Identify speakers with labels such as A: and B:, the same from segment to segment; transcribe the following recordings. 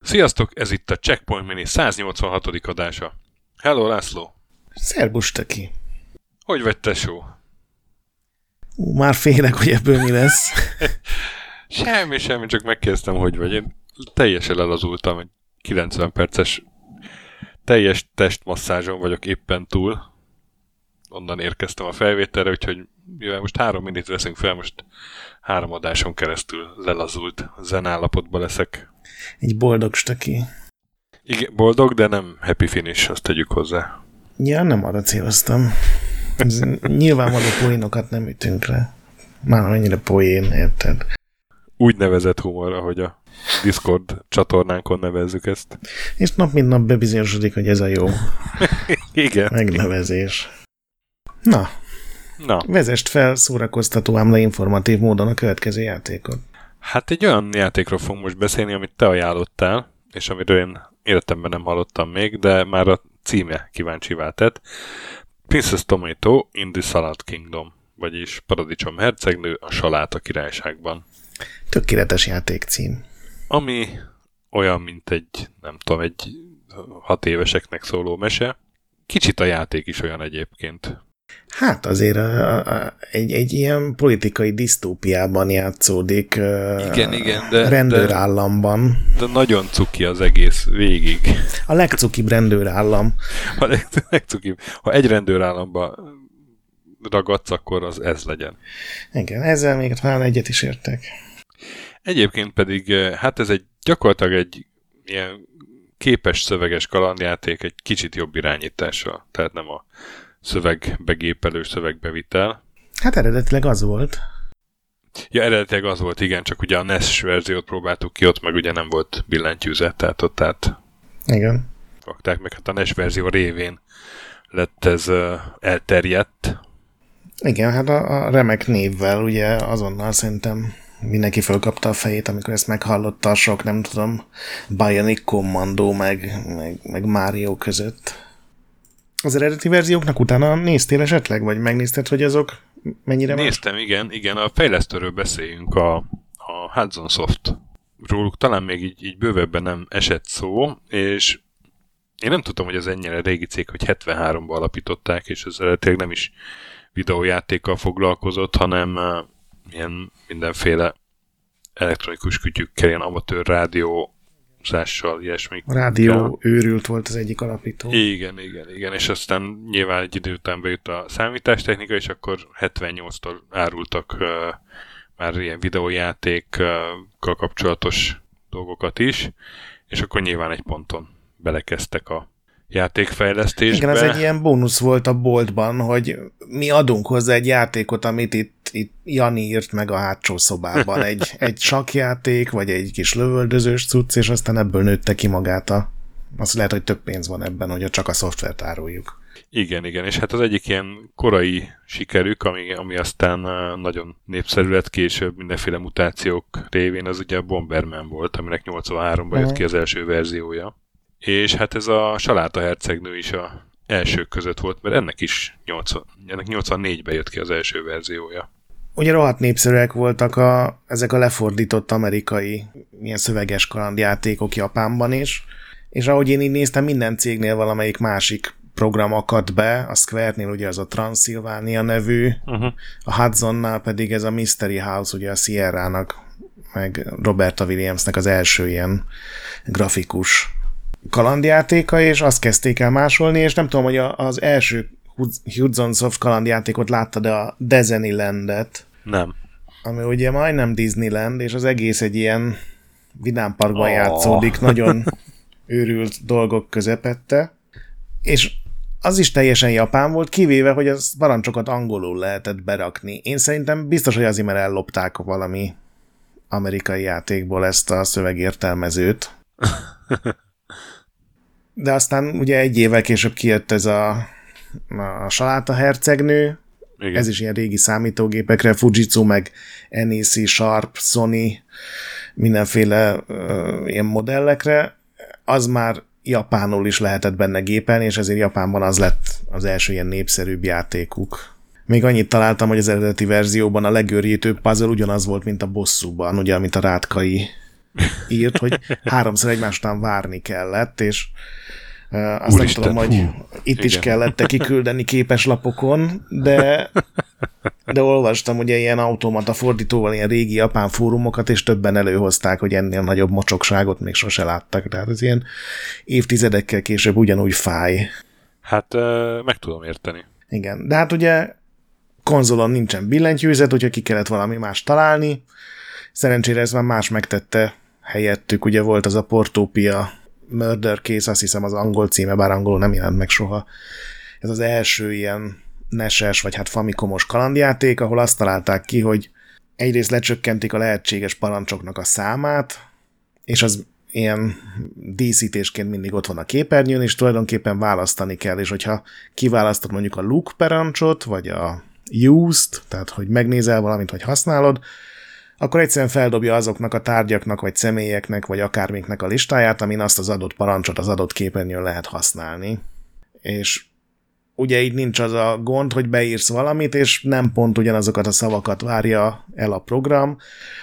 A: Sziasztok, ez itt a Checkpoint Mini 186. adása. Hello, László!
B: Szerbus, ki.
A: Hogy vagy, tesó?
B: Ú, már félek, hogy ebből mi lesz.
A: semmi, semmi, csak megkérdeztem, hogy vagy. Én teljesen elazultam, egy 90 perces teljes testmasszázson vagyok éppen túl. Onnan érkeztem a felvételre, úgyhogy mivel most három minit veszünk fel, most három adáson keresztül lelazult zenállapotban leszek.
B: Egy boldog stöki.
A: Igen, boldog, de nem happy finish, azt tegyük hozzá.
B: Ja, nem arra céloztam. Ez nyilvánvaló poénokat nem ütünk le. Már mennyire poén, érted?
A: Úgy nevezett humor, ahogy a Discord csatornánkon nevezzük ezt.
B: És nap mint nap bebizonyosodik, hogy ez a jó
A: Igen.
B: megnevezés. Na,
A: Na,
B: vezest fel szórakoztató, ám informatív módon a következő játékot.
A: hát egy olyan játékról fogunk most beszélni, amit te ajánlottál, és amiről én életemben nem hallottam még, de már a címe kíváncsivá tett. Princess Tomato in the Salad Kingdom, vagyis Paradicsom hercegnő a Saláta királyságban.
B: Tökéletes játékcím.
A: Ami olyan, mint egy, nem tudom, egy hat éveseknek szóló mese. Kicsit a játék is olyan egyébként.
B: Hát azért a, a, egy, egy ilyen politikai disztópiában játszódik.
A: Igen, igen, de-
B: Rendőrállamban.
A: De nagyon cuki az egész végig.
B: A legcukibb rendőrállam.
A: Ha, leg, legcukibb. ha egy rendőrállamba ragadsz, akkor az ez legyen.
B: Igen, ezzel még talán egyet is értek.
A: Egyébként pedig, hát ez egy gyakorlatilag egy ilyen képes szöveges kalandjáték egy kicsit jobb irányítással. Tehát nem a szövegbegépelő szövegbevitel.
B: Hát eredetileg az volt.
A: Ja, eredetileg az volt, igen, csak ugye a NES verziót próbáltuk ki, ott meg ugye nem volt billentyűzet, tehát ott át
B: Igen.
A: rakták meg, hát a NES verzió révén lett ez uh, elterjedt.
B: Igen, hát a, a remek névvel ugye azonnal szerintem mindenki fölkapta a fejét, amikor ezt meghallotta a sok, nem tudom, Bionic Commando meg, meg, meg Mario között. Az eredeti verzióknak utána néztél esetleg, vagy megnézted, hogy azok mennyire más?
A: Néztem, igen, igen, a fejlesztőről beszéljünk, a, a Hudson Soft. Róluk talán még így, így bővebben nem esett szó, és én nem tudtam, hogy ez ennyire régi cég, hogy 73-ban alapították, és ez eredetileg nem is videójátékkal foglalkozott, hanem uh, ilyen mindenféle elektronikus kütyükkel, ilyen amatőr rádiózással, ilyesmi.
B: A rádió őrült volt az egyik alapító.
A: Igen, igen, igen, és aztán nyilván egy idő után bejött a számítástechnika, és akkor 78-tól árultak uh, már ilyen videójátékkal kapcsolatos dolgokat is, és akkor nyilván egy ponton belekezdtek a játékfejlesztésbe.
B: Igen, ez egy ilyen bónusz volt a boltban, hogy mi adunk hozzá egy játékot, amit itt, itt Jani írt meg a hátsó szobában. Egy, egy sakjáték, vagy egy kis lövöldözős cucc, és aztán ebből nőtte ki magát a... Azt lehet, hogy több pénz van ebben, hogy csak a szoftvert áruljuk.
A: Igen, igen, és hát az egyik ilyen korai sikerük, ami, ami aztán nagyon népszerű lett később mindenféle mutációk révén, az ugye a Bomberman volt, aminek 83-ban jött ki az első verziója. És hát ez a Saláta hercegnő is a elsők között volt, mert ennek is 80, ennek 84-ben jött ki az első verziója.
B: Ugye rohadt népszerűek voltak a, ezek a lefordított amerikai ilyen szöveges kalandjátékok Japánban is, és ahogy én így néztem, minden cégnél valamelyik másik program akadt be, a Square-nél ugye az a Transylvania nevű,
A: Uh-huh.
B: a Hudsonnál pedig ez a Mystery House, ugye a Sierra-nak, meg Roberta Williamsnek az első ilyen grafikus kalandjátéka, és azt kezdték el másolni, és nem tudom, hogy az első Hudson Soft kalandjátékot láttad a Disneylandet,
A: Nem.
B: ami ugye majdnem Disneyland, és az egész egy ilyen vidámparkban
A: Oh.
B: oh. játszódik, nagyon őrült dolgok közepette, és az is teljesen japán volt, kivéve, hogy az parancsokat angolul lehetett berakni. Én szerintem biztos, hogy azért, mert ellopták valami amerikai játékból ezt a szövegértelmezőt. De aztán ugye egy évvel később kijött ez a, a Saláta hercegnő,
A: Igen.
B: ez is ilyen régi számítógépekre, Fujitsu, meg NEC, Sharp, Sony, mindenféle uh, ilyen modellekre, az már japánul is lehetett benne gépelni, és ezért Japánban az lett az első ilyen népszerűbb játékuk. Még annyit találtam, hogy az eredeti verzióban a legőrjítőbb puzzle ugyanaz volt, mint a bosszúban, ugye, amit a rátkai írt, hogy háromszor egymás után várni kellett, és azt Úristen, nem tudom, hogy hú, itt igen. is kellett kiküldeni képes lapokon, de de olvastam ugye ilyen automata fordítóval ilyen régi japán fórumokat, és többen előhozták, hogy ennél nagyobb mocsokságot még sose láttak. Tehát ez ilyen évtizedekkel később ugyanúgy fáj.
A: Hát meg tudom érteni.
B: Igen, de hát ugye konzolon nincsen billentyűzet, úgyhogy ki kellett valami más találni. Szerencsére ez már más megtette helyettük, ugye volt az a Portopia Murder Case, azt hiszem az angol címe, bár angol nem jelent meg soha. Ez az első ilyen neses, vagy hát famikomos kalandjáték, ahol azt találták ki, hogy egyrészt lecsökkentik a lehetséges parancsoknak a számát, és az ilyen díszítésként mindig ott van a képernyőn, és tulajdonképpen választani kell, és hogyha kiválasztod mondjuk a look parancsot, vagy a used, tehát hogy megnézel valamit, vagy használod, akkor egyszerűen feldobja azoknak a tárgyaknak, vagy személyeknek, vagy akármiknek a listáját, amin azt az adott parancsot az adott képernyőn lehet használni. És ugye így nincs az a gond, hogy beírsz valamit, és nem pont ugyanazokat a szavakat várja el a program,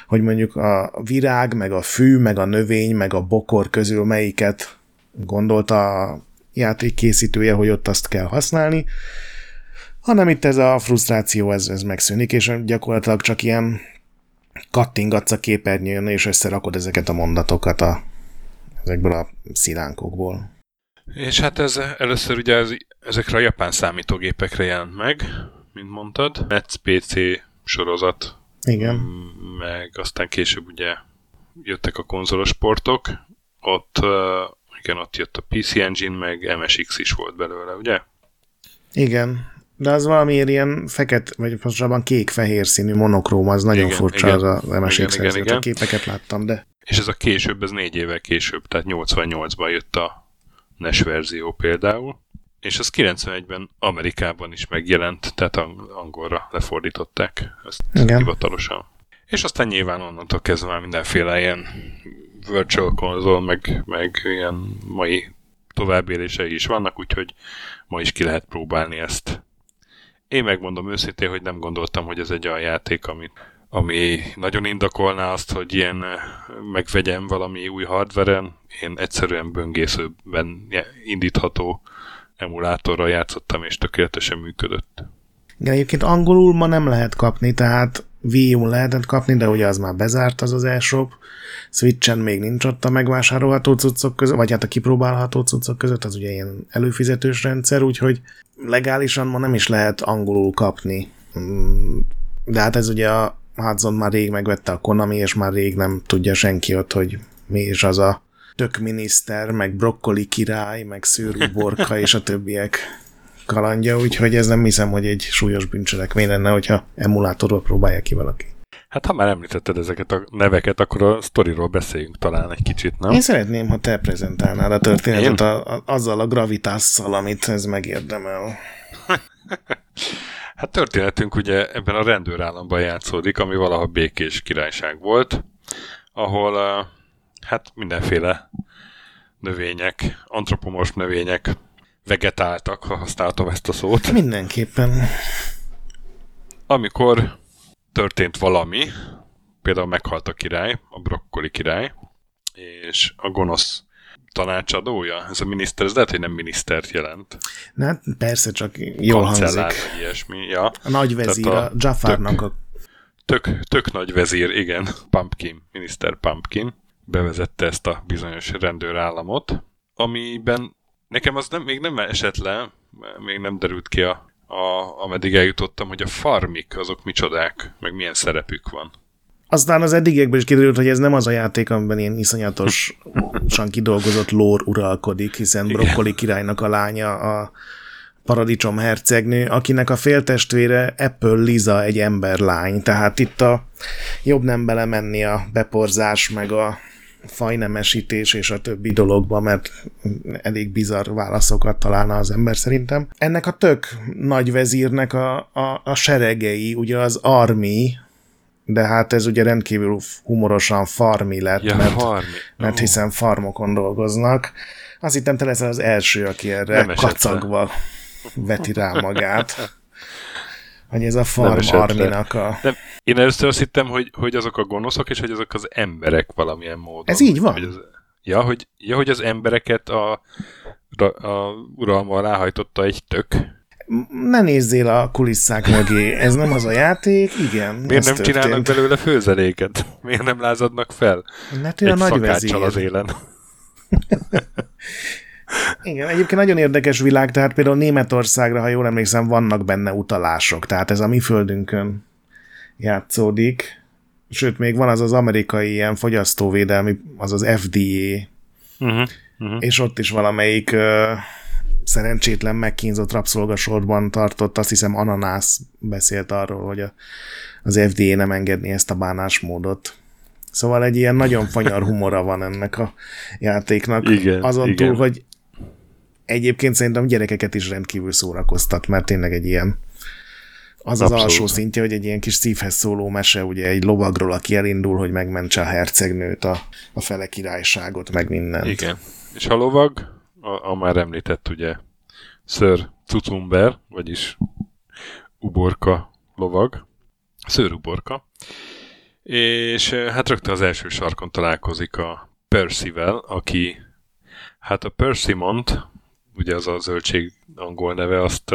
B: hogy mondjuk a virág, meg a fű, meg a növény, meg a bokor közül melyiket gondolta a játék hogy ott azt kell használni, hanem itt ez a frusztráció, ez, ez megszűnik, és gyakorlatilag csak ilyen kattingatsz a képernyőn, és összerakod ezeket a mondatokat a, ezekből a szilánkokból.
A: És hát ez először ugye ez, ezekre a japán számítógépekre jelent meg, mint mondtad. Metz PC sorozat.
B: Igen.
A: Meg aztán később ugye jöttek a konzolos portok. Ott, igen, ott jött a PC Engine, meg MSX is volt belőle, ugye?
B: Igen. De az valamiért ilyen feket, vagy pontosabban kék-fehér színű monokróm, az nagyon igen, furcsa igen. az a MSX igen. A képeket láttam, de...
A: És ez a később, ez négy évvel később, tehát 88-ban jött a NES verzió például, és az 91-ben Amerikában is megjelent, tehát angolra lefordították ezt Igen. hivatalosan. És aztán nyilván onnantól kezdve már mindenféle ilyen virtual console, meg, meg ilyen mai továbbélései is vannak, úgyhogy ma is ki lehet próbálni ezt. Én megmondom őszintén, hogy nem gondoltam, hogy ez egy olyan játék, amit ami nagyon indokolná azt, hogy ilyen eh, megvegyem valami új hardveren. Én egyszerűen böngészőben indítható emulátorral játszottam, és tökéletesen működött.
B: Igen, egyébként angolul ma nem lehet kapni, tehát Wii U lehetett kapni, de ugye az már bezárt az az e-shop. Switchen még nincs ott a megvásárolható cuccok között, vagy hát a kipróbálható cuccok között, az ugye ilyen előfizetős rendszer, úgyhogy legálisan ma nem is lehet angolul kapni. Mm, de hát ez ugye a Hudson már rég megvette a Konami, és már rég nem tudja senki ott, hogy mi is az a tök miniszter, meg brokkoli király, meg szőrű borka és a többiek kalandja, úgyhogy ez nem hiszem, hogy egy súlyos bűncselekmény lenne, hogyha emulátorról próbálja ki valaki.
A: Hát ha már említetted ezeket a neveket, akkor a sztoriról beszéljünk talán egy kicsit, nem?
B: Én szeretném, ha te prezentálnád a történetet a, a, azzal a gravitásszal, amit ez megérdemel.
A: Hát történetünk ugye ebben a rendőrállamban játszódik, ami valaha békés királyság volt, ahol hát mindenféle növények, antropomorf növények vegetáltak, ha használtam ezt a szót.
B: Mindenképpen.
A: Amikor történt valami, például meghalt a király, a brokkoli király, és a gonosz tanácsadója? Ez a miniszter, ez lehet, hogy nem minisztert jelent.
B: Na, persze, csak jól Kancellár,
A: hangzik. vagy ilyesmi, ja.
B: A nagy vezír, a, a Jafarnak a...
A: Tök, tök nagy vezír, igen, Pumpkin, miniszter Pumpkin bevezette ezt a bizonyos rendőrállamot, amiben nekem az nem, még nem esett le, még nem derült ki a, a, ameddig eljutottam, hogy a farmik azok micsodák, meg milyen szerepük van.
B: Aztán az eddigiekben is kiderült, hogy ez nem az a játék, amiben ilyen iszonyatosan kidolgozott lór uralkodik, hiszen Brokkoli királynak a lánya a paradicsom hercegnő, akinek a féltestvére Apple Liza egy emberlány. Tehát itt a jobb nem belemenni a beporzás, meg a fajnemesítés és a többi dologba, mert elég bizarr válaszokat találna az ember szerintem. Ennek a tök nagy vezírnek a, a, a seregei, ugye az army, de hát ez ugye rendkívül humorosan farmi lett,
A: ja,
B: mert,
A: farmi.
B: mert hiszen farmokon dolgoznak. Azt hittem te leszel az első, aki erre kacagva veti rá magát. Hogy ez a Farm Arminak a...
A: Nem, én először azt hittem, hogy, hogy azok a gonoszok, és hogy azok az emberek valamilyen módon.
B: Ez így van?
A: Hogy az, ja, hogy, ja, hogy az embereket a, a uralma ráhajtotta egy tök.
B: Ne nézzél a kulisszák mögé, ez nem az a játék, igen.
A: Miért nem történt. csinálnak belőle főzeléket? Miért nem lázadnak fel?
B: Mert ő a nagy vezér.
A: az élen.
B: Igen, egyébként nagyon érdekes világ, tehát például Németországra, ha jól emlékszem, vannak benne utalások, tehát ez a mi földünkön játszódik. Sőt, még van az az amerikai ilyen fogyasztóvédelmi, az az FDA, uh-huh, uh-huh. és ott is valamelyik uh, szerencsétlen megkínzott rabszolgasorban tartott, azt hiszem Ananász beszélt arról, hogy a, az FDA nem engedni ezt a bánásmódot. Szóval egy ilyen nagyon fanyar humora van ennek a játéknak.
A: Igen,
B: Azon
A: igen.
B: túl, hogy egyébként szerintem gyerekeket is rendkívül szórakoztat, mert tényleg egy ilyen az Abszolút. az alsó szintje, hogy egy ilyen kis szívhez szóló mese, ugye egy lovagról, aki elindul, hogy megmentse a hercegnőt, a, a fele királyságot, meg mindent.
A: Igen. És a lovag, a, a már említett ugye Sir Cucumber, vagyis uborka lovag, Sir uborka, és hát rögtön az első sarkon találkozik a Percival, aki hát a Persimont, ugye az a zöldség angol neve, azt,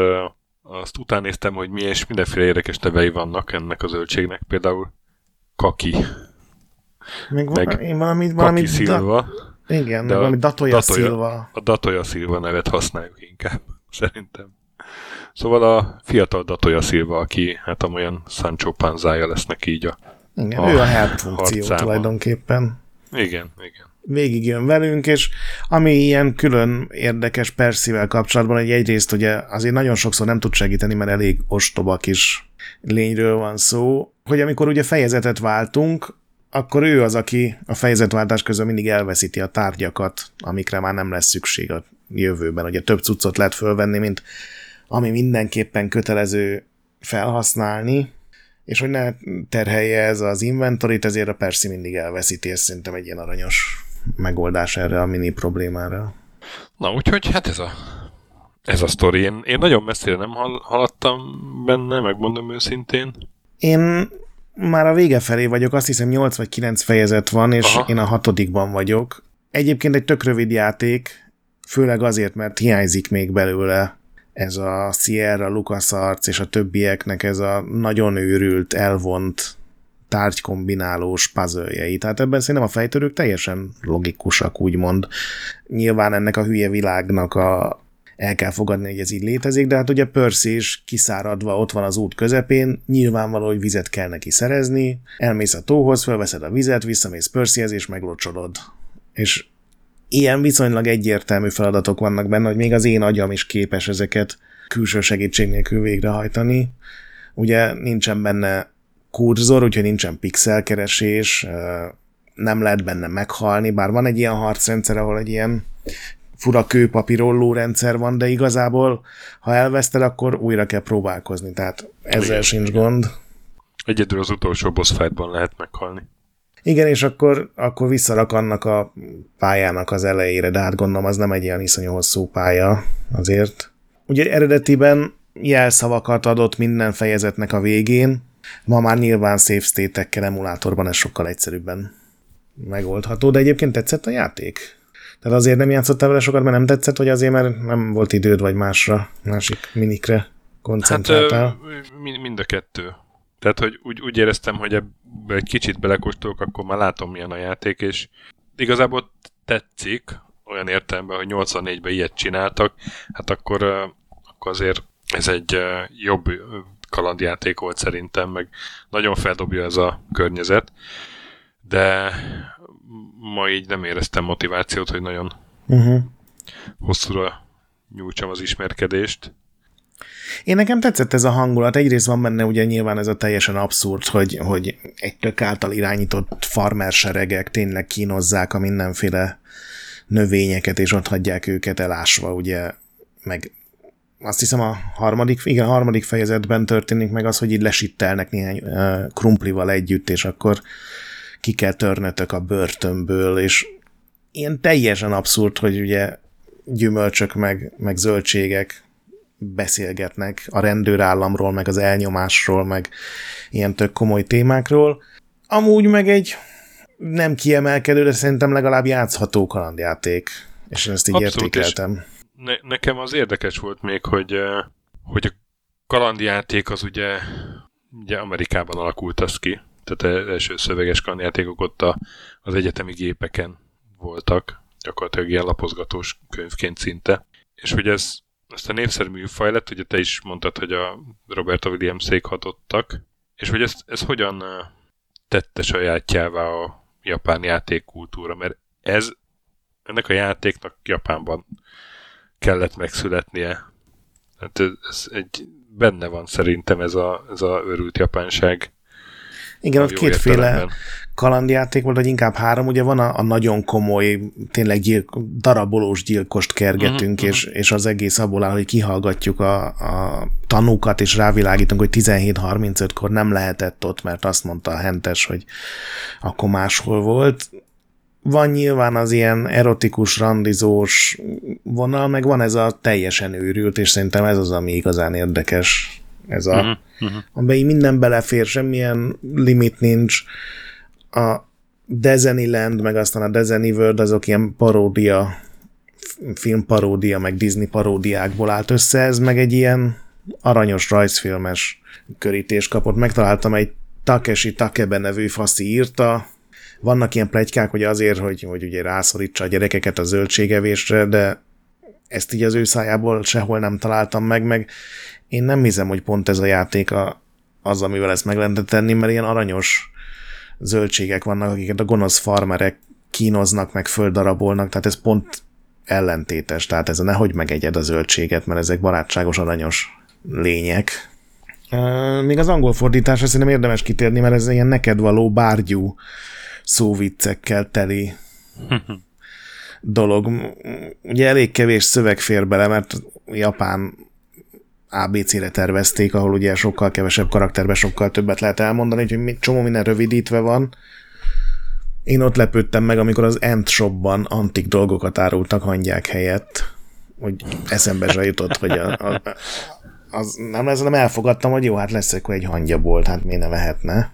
A: azt utánéztem, hogy mi és mindenféle érdekes nevei vannak ennek a zöldségnek, például Kaki.
B: Még meg én valami, valami
A: Kaki Szilva.
B: Da, igen, de valami Datoya, Datoya Szilva.
A: A Datoya Szilva nevet használjuk inkább, szerintem. Szóval a fiatal Datoya Szilva, aki hát amolyan Sancho Panzája lesz neki így a
B: Igen, a ő a help funkció tulajdonképpen.
A: Igen, igen
B: végigjön velünk, és ami ilyen külön érdekes Perszivel kapcsolatban, hogy egyrészt ugye azért nagyon sokszor nem tud segíteni, mert elég ostoba kis lényről van szó, hogy amikor ugye fejezetet váltunk, akkor ő az, aki a fejezetváltás közben mindig elveszíti a tárgyakat, amikre már nem lesz szükség a jövőben. Ugye több cuccot lehet fölvenni, mint ami mindenképpen kötelező felhasználni, és hogy ne terhelje ez az inventorit, ezért a Percy mindig elveszíti, ez szerintem egy ilyen aranyos megoldás erre a mini problémára.
A: Na, úgyhogy hát ez a, ez a sztori. Én, én nagyon messzire nem haladtam benne, megmondom őszintén.
B: Én már a vége felé vagyok, azt hiszem 8 vagy 9 fejezet van, és Aha. én a hatodikban vagyok. Egyébként egy tök rövid játék, főleg azért, mert hiányzik még belőle ez a Sierra, LucasArts és a többieknek ez a nagyon őrült, elvont tárgykombinálós puzzle Tehát ebben szerintem a fejtörők teljesen logikusak, úgymond. Nyilván ennek a hülye világnak a, el kell fogadni, hogy ez így létezik, de hát ugye Percy is kiszáradva ott van az út közepén, nyilvánvaló, hogy vizet kell neki szerezni, elmész a tóhoz, felveszed a vizet, visszamész Percyhez és meglocsodod. És ilyen viszonylag egyértelmű feladatok vannak benne, hogy még az én agyam is képes ezeket külső segítség nélkül végrehajtani. Ugye nincsen benne kurzor, úgyhogy nincsen pixelkeresés, nem lehet benne meghalni, bár van egy ilyen harcrendszer, ahol egy ilyen fura kőpapírolló rendszer van, de igazából, ha elveszted, akkor újra kell próbálkozni, tehát ezzel Igen. sincs gond.
A: Egyedül az utolsó boss fightban lehet meghalni.
B: Igen, és akkor, akkor visszarak annak a pályának az elejére, de hát gondolom az nem egy ilyen iszonyú hosszú pálya azért. Ugye eredetiben jelszavakat adott minden fejezetnek a végén, Ma már nyilván save state-ekkel emulátorban ez sokkal egyszerűbben megoldható, de egyébként tetszett a játék? Tehát azért nem játszottál vele sokat, mert nem tetszett, vagy azért, mert nem volt időd, vagy másra, másik minikre koncentráltál? Hát,
A: mind a kettő. Tehát, hogy úgy, úgy éreztem, hogy ebbe egy kicsit belekóstolok, akkor már látom, milyen a játék, és igazából tetszik, olyan értelemben, hogy 84-ben ilyet csináltak, hát akkor, akkor azért ez egy jobb kalandjáték volt szerintem, meg nagyon feldobja ez a környezet, de ma így nem éreztem motivációt, hogy nagyon uh-huh. hosszúra nyújtsam az ismerkedést.
B: Én nekem tetszett ez a hangulat. Egyrészt van benne ugye nyilván ez a teljesen abszurd, hogy, hogy egy tök által irányított farmer seregek tényleg kínozzák a mindenféle növényeket, és ott hagyják őket elásva, ugye, meg azt hiszem a harmadik, igen, a harmadik fejezetben történik meg az, hogy így lesittelnek néhány uh, krumplival együtt, és akkor ki kell törnötök a börtönből, és ilyen teljesen abszurd, hogy ugye gyümölcsök meg, meg zöldségek beszélgetnek a rendőrállamról, meg az elnyomásról, meg ilyen tök komoly témákról. Amúgy meg egy nem kiemelkedő, de szerintem legalább játszható kalandjáték, és ezt így Abszolút, értékeltem.
A: Ne, nekem az érdekes volt még, hogy, hogy a kalandjáték az ugye, ugye Amerikában alakult az ki, tehát az első szöveges kalandjátékok ott a, az egyetemi gépeken voltak, gyakorlatilag ilyen lapozgatós könyvként szinte. És hogy ez ezt a népszerű műfaj lett, ugye te is mondtad, hogy a Roberta Williams-ék hatottak, és hogy ez, ez hogyan tette sajátjává a japán játékkultúra, mert ez ennek a játéknak Japánban kellett megszületnie. Hát ez, ez egy, benne van szerintem ez a, ez a örült japánság.
B: Igen, ott kétféle értelemben. kalandjáték volt, vagy inkább három. Ugye van a, a nagyon komoly, tényleg gyilk, darabolós gyilkost kergetünk, uh-huh, és, uh-huh. és az egész abból áll, hogy kihallgatjuk a, a tanúkat, és rávilágítunk, hogy 17.35-kor nem lehetett ott, mert azt mondta a hentes, hogy akkor máshol volt. Van nyilván az ilyen erotikus, randizós vonal, meg van ez a teljesen őrült, és szerintem ez az, ami igazán érdekes ez a, uh-huh, uh-huh. amiben minden belefér, semmilyen limit nincs. A Disneyland, meg aztán a Disney World, azok ilyen paródia, filmparódia, meg Disney paródiákból állt össze, ez meg egy ilyen aranyos rajzfilmes körítés kapott. Megtaláltam egy Takeshi Takebe nevű faszi írta, vannak ilyen plegykák, hogy azért, hogy, hogy ugye rászorítsa a gyerekeket a zöldségevésre, de ezt így az ő szájából sehol nem találtam meg, meg én nem hiszem, hogy pont ez a játék a, az, amivel ezt meg lehetne tenni, mert ilyen aranyos zöldségek vannak, akiket a gonosz farmerek kínoznak, meg földarabolnak, tehát ez pont ellentétes, tehát ez a nehogy megegyed a zöldséget, mert ezek barátságos, aranyos lények. Még az angol fordításra szerintem érdemes kitérni, mert ez ilyen neked való bárgyú szóviccekkel teli dolog. Ugye elég kevés szöveg fér bele, mert japán ABC-re tervezték, ahol ugye sokkal kevesebb karakterben sokkal többet lehet elmondani, úgyhogy csomó minden rövidítve van. Én ott lepődtem meg, amikor az Ant Shopban antik dolgokat árultak hangyák helyett, hogy eszembe se jutott, hogy a, a, az, nem, ezzel nem elfogadtam, hogy jó, hát lesz akkor egy hangyabolt, hát miért ne lehetne.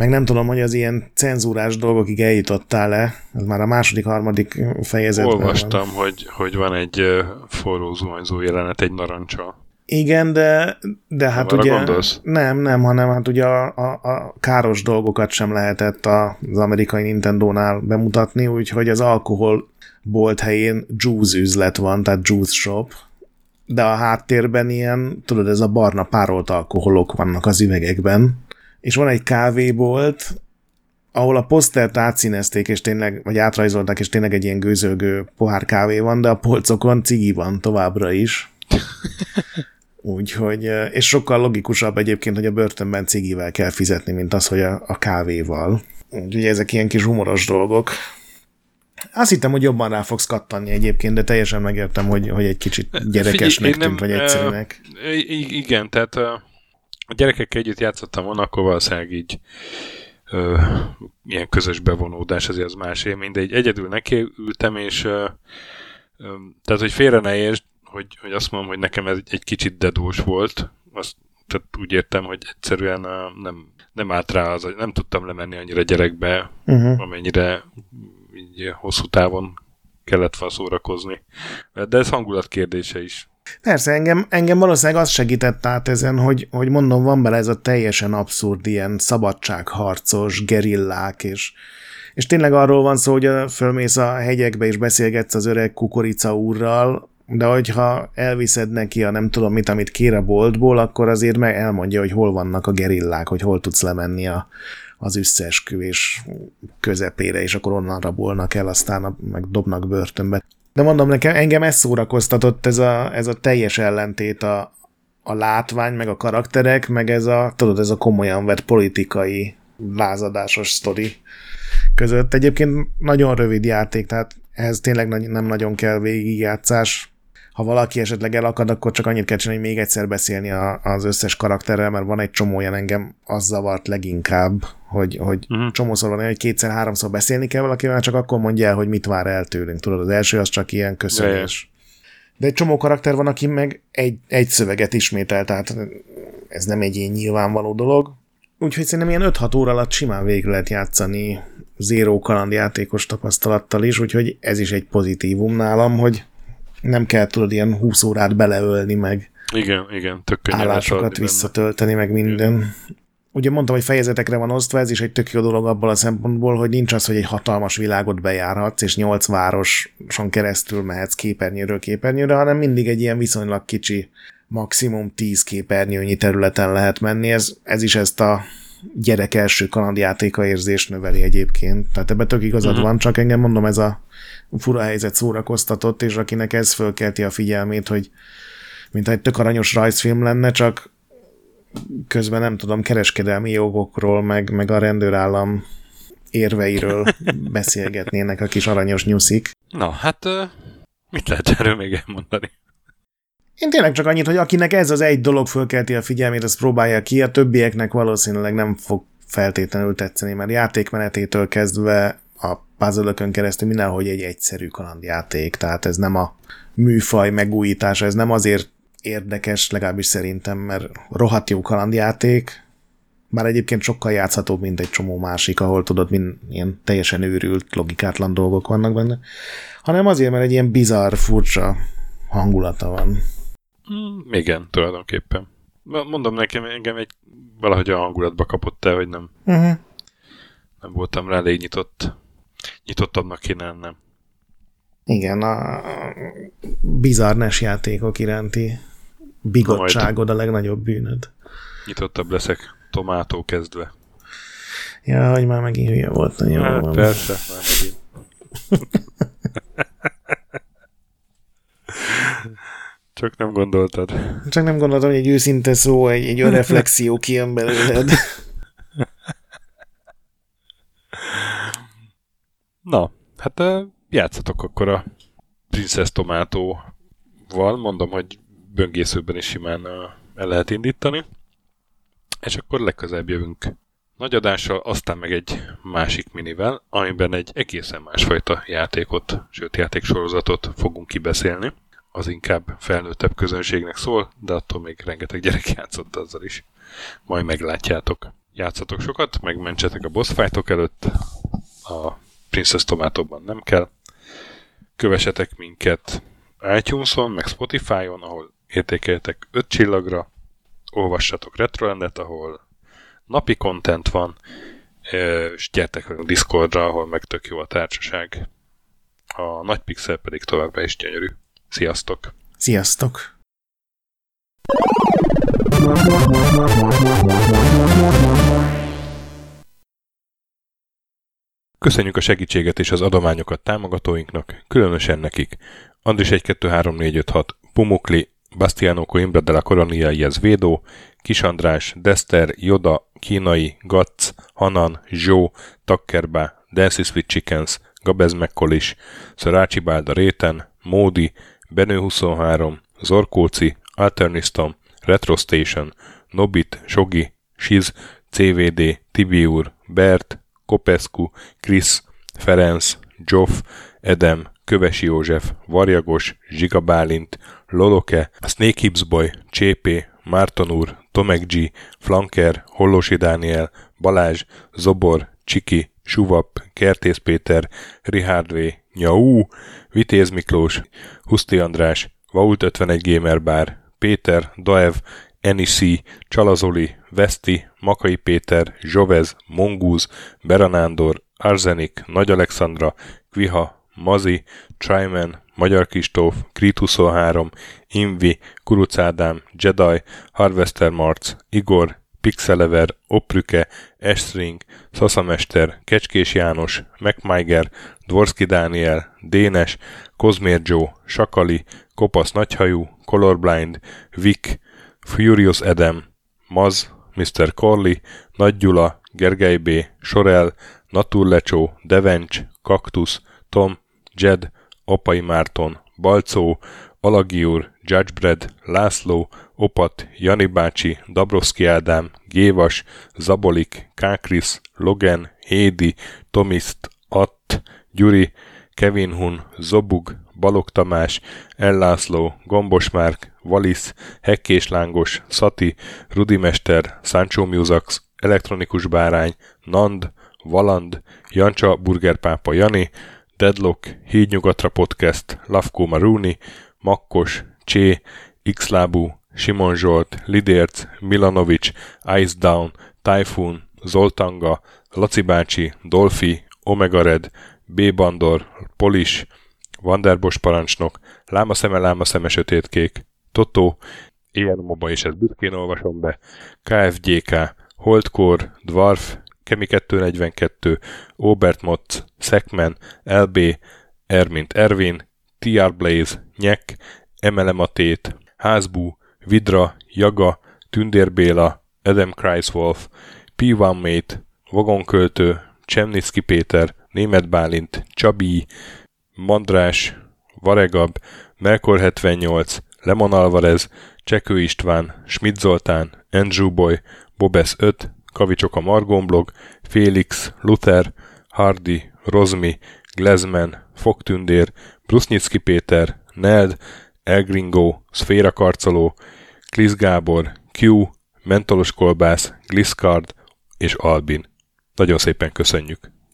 B: Meg nem tudom, hogy az ilyen cenzúrás dolgokig eljutottál-e, ez már a második, harmadik fejezetben
A: Olvastam, van. Hogy, hogy van egy forró zuhanyzó jelenet egy narancsal.
B: Igen, de, de hát ugye... Gondolsz? Nem, nem, hanem hát ugye a, a, a káros dolgokat sem lehetett az amerikai Nintendo-nál bemutatni, úgyhogy az alkohol bolt helyén juice üzlet van, tehát juice shop, de a háttérben ilyen, tudod, ez a barna párolt alkoholok vannak az üvegekben, és van egy kávébolt, ahol a posztert átszínezték, és tényleg, vagy átrajzolták, és tényleg egy ilyen gőzölgő pohár kávé van, de a polcokon cigi van továbbra is. Úgyhogy, és sokkal logikusabb egyébként, hogy a börtönben cigivel kell fizetni, mint az, hogy a, a kávéval. Úgyhogy ezek ilyen kis humoros dolgok. Azt hittem, hogy jobban rá fogsz kattani egyébként, de teljesen megértem, hogy, hogy egy kicsit gyerekesnek Figyelj, tűnt, vagy egyszerűnek.
A: Igen, tehát a gyerekekkel együtt játszottam volna, akkor valószínűleg így ö, ilyen közös bevonódás azért az más élmény, de így egyedül neki ültem, és ö, ö, tehát, hogy félre ne értsd, hogy, hogy azt mondom, hogy nekem ez egy kicsit dedós volt, azt tehát úgy értem, hogy egyszerűen nem, nem állt rá az, nem tudtam lemenni annyira gyerekbe, uh-huh. amennyire így hosszú távon kellett volna szórakozni. De ez hangulat kérdése is.
B: Persze, engem, engem valószínűleg az segített át ezen, hogy, hogy mondom, van bele ez a teljesen abszurd ilyen szabadságharcos gerillák, és, és tényleg arról van szó, hogy fölmész a hegyekbe és beszélgetsz az öreg kukorica úrral, de hogyha elviszed neki a nem tudom mit, amit kér a boltból, akkor azért meg elmondja, hogy hol vannak a gerillák, hogy hol tudsz lemenni a, az összeesküvés közepére, és akkor onnan rabolnak el, aztán meg dobnak börtönbe. De mondom nekem, engem ez szórakoztatott, ez a, ez a teljes ellentét a, a látvány, meg a karakterek, meg ez a, tudod, ez a komolyan vett politikai lázadásos sztori között. Egyébként nagyon rövid játék, tehát ehhez tényleg nem nagyon kell végigjátszás. Ha valaki esetleg elakad, akkor csak annyit kell csinálni, hogy még egyszer beszélni a, az összes karakterrel, mert van egy csomó olyan engem, az zavart leginkább, hogy, hogy uh-huh. csomószor van hogy kétszer-háromszor beszélni kell valakivel, csak akkor mondja el, hogy mit vár el tőlünk. Tudod, az első az csak ilyen köszönés. De egy csomó karakter van, aki meg egy, egy szöveget ismétel, tehát ez nem egy ilyen nyilvánvaló dolog. Úgyhogy szerintem ilyen 5-6 óra alatt simán végig lehet játszani zéró kalandjátékos tapasztalattal is, úgyhogy ez is egy pozitívum nálam, hogy nem kell tudod ilyen 20 órát beleölni, meg
A: igen, igen, tök
B: állásokat visszatölteni, meg minden. Igen. Ugye mondtam, hogy fejezetekre van osztva, ez is egy tök jó dolog abból a szempontból, hogy nincs az, hogy egy hatalmas világot bejárhatsz, és nyolc városon keresztül mehetsz képernyőről képernyőre, hanem mindig egy ilyen viszonylag kicsi, maximum 10 képernyőnyi területen lehet menni. Ez, ez is ezt a gyerek első kalandjátéka érzés növeli egyébként. Tehát ebbe tök igazad uh-huh. van, csak engem mondom, ez a fura helyzet szórakoztatott, és akinek ez fölkelti a figyelmét, hogy mint egy tök aranyos rajzfilm lenne, csak közben nem tudom, kereskedelmi jogokról, meg, meg a rendőrállam érveiről beszélgetnének a kis aranyos nyuszik.
A: Na, hát mit lehet erről még elmondani?
B: Én tényleg csak annyit, hogy akinek ez az egy dolog fölkelti a figyelmét, az próbálja ki, a többieknek valószínűleg nem fog feltétlenül tetszeni, mert játékmenetétől kezdve a puzzle keresztül mindenhogy egy egyszerű kalandjáték, tehát ez nem a műfaj megújítása, ez nem azért érdekes, legalábbis szerintem, mert rohadt jó kalandjáték, már egyébként sokkal játszhatóbb, mint egy csomó másik, ahol tudod, mint ilyen teljesen őrült, logikátlan dolgok vannak benne, hanem azért, mert egy ilyen bizarr, furcsa hangulata van.
A: Mm, igen, tulajdonképpen. Mondom nekem, engem egy valahogy a hangulatba kapott el, hogy nem, uh-huh. nem voltam rá elég nyitott. Nyitottabbnak kéne lennem.
B: Igen, a bizarnes játékok iránti bigottságod a legnagyobb bűnöd.
A: Nyitottabb leszek, tomátó kezdve.
B: Ja, hogy már megint hülye volt. Nagyon
A: hát, van. persze, már megint. Csak nem gondoltad.
B: Csak nem gondoltam, hogy egy őszinte szó, egy, egy önreflexió kijön belőled.
A: Na, hát játszatok akkor a Princess Tomátóval. Mondom, hogy böngészőben is simán el lehet indítani. És akkor legközelebb jövünk nagy adással, aztán meg egy másik minivel, amiben egy egészen másfajta játékot, sőt játéksorozatot fogunk kibeszélni. Az inkább felnőttebb közönségnek szól, de attól még rengeteg gyerek játszott azzal is. Majd meglátjátok. Játszatok sokat, megmentsetek a boss fightok előtt, a Princess Tomátóban nem kell. Kövessetek minket iTunes-on, meg Spotify-on, ahol értékeljetek 5 csillagra, olvassatok Retrolandet, ahol napi content van, és gyertek velünk Discordra, ahol meg tök jó a társaság. A nagy pixel pedig továbbra is gyönyörű. Sziasztok!
B: Sziasztok!
A: Köszönjük a segítséget és az adományokat támogatóinknak, különösen nekik. Andris 1 2 3 4 5 6, Pumukli, Bastiano Coimbra de la Coronia Iez Védó, Kis András, Dester, Joda, Kínai, Gatz, Hanan, Zsó, Takkerbá, Dancy Sweet Chickens, Gabez Mekkolis, Szarácsi Bálda Réten, Módi, Benő 23, Zorkóci, Alternistom, Retro Station, Nobit, Sogi, Siz, CVD, Tibiur, Bert, Kopescu, Krisz, Ferenc, Zsoff, Edem, Kövesi József, Varjagos, Zsiga Bálint, Loloke, Snake Hips Boy, Csépé, Márton úr, Tomek G, Flanker, Hollosi Dániel, Balázs, Zobor, Csiki, Suvap, Kertész Péter, Richard V, Nyau, Vitéz Miklós, Huszti András, Vault 51 Gamer Bar, Péter, Daev, Enisi, Csalazoli, Veszti, Makai Péter, Zsovez, Mongúz, Beranándor, Arzenik, Nagy Alexandra, Kviha, Mazi, Tryman, Magyar Kistóf, Krit 23, Invi, Kuruc Ádám, Jedi, Harvester Marc, Igor, Pixelever, Oprüke, Estring, Szaszamester, Kecskés János, MacMiger, Dvorski Dániel, Dénes, Kozmér Joe, Sakali, Kopasz Nagyhajú, Colorblind, Vic, Furious Edem, Maz, Mr. Corley, Nagy Gyula, Gergely B., Sorel, Naturlecsó, Devencs, Kaktusz, Tom, Jed, Apai Márton, Balcó, Alagiur, Judgebred, László, Opat, Jani bácsi, Dabroszki Ádám, Gévas, Zabolik, Kákris, Logan, Hédi, Tomiszt, Att, Gyuri, Kevin Hun, Zobug, Balog Tamás, Ellászló, Gombos Márk, Valisz, Hekkés Lángos, Szati, Rudimester, Sancho Musax, Elektronikus Bárány, Nand, Valand, Jancsa Burgerpápa Jani, Deadlock, Hídnyugatra Podcast, Lavko Maruni, Makkos, Csé, Xlábú, Simon Zsolt, Lidérc, Milanovic, Ice Down, Typhoon, Zoltanga, Laci bácsi, Dolfi, Omega Red, B. Bandor, Polis, Vanderbos parancsnok, Lámaszeme, Lámaszeme, Sötétkék, Totó, ilyen moba is ezt büszkén olvasom be, KFGK, Holdkor, Dwarf, Kemi 242, Obert Motz, Szekmen, LB, Ermint Ervin, TR Blaze, Nyek, Emelematét, Házbú, Vidra, Jaga, Tündér Béla, Adam Kreiswolf, P1 Mate, Vagonköltő, Csemnicki Péter, Német Bálint, Csabi, Mandrás, Varegab, Melkor 78, Lemon Alvarez, Csekő István, Schmidt Zoltán, Andrew Boy, Bobesz 5, Kavicsok a Margonblog, Félix, Luther, Hardy, Rozmi, Glezman, Fogtündér, Brusnicki Péter, Neld, Elgringo, Szféra Karcoló, Klisz Gábor, Q, Mentolos Kolbász, Gliscard és Albin. Nagyon szépen köszönjük!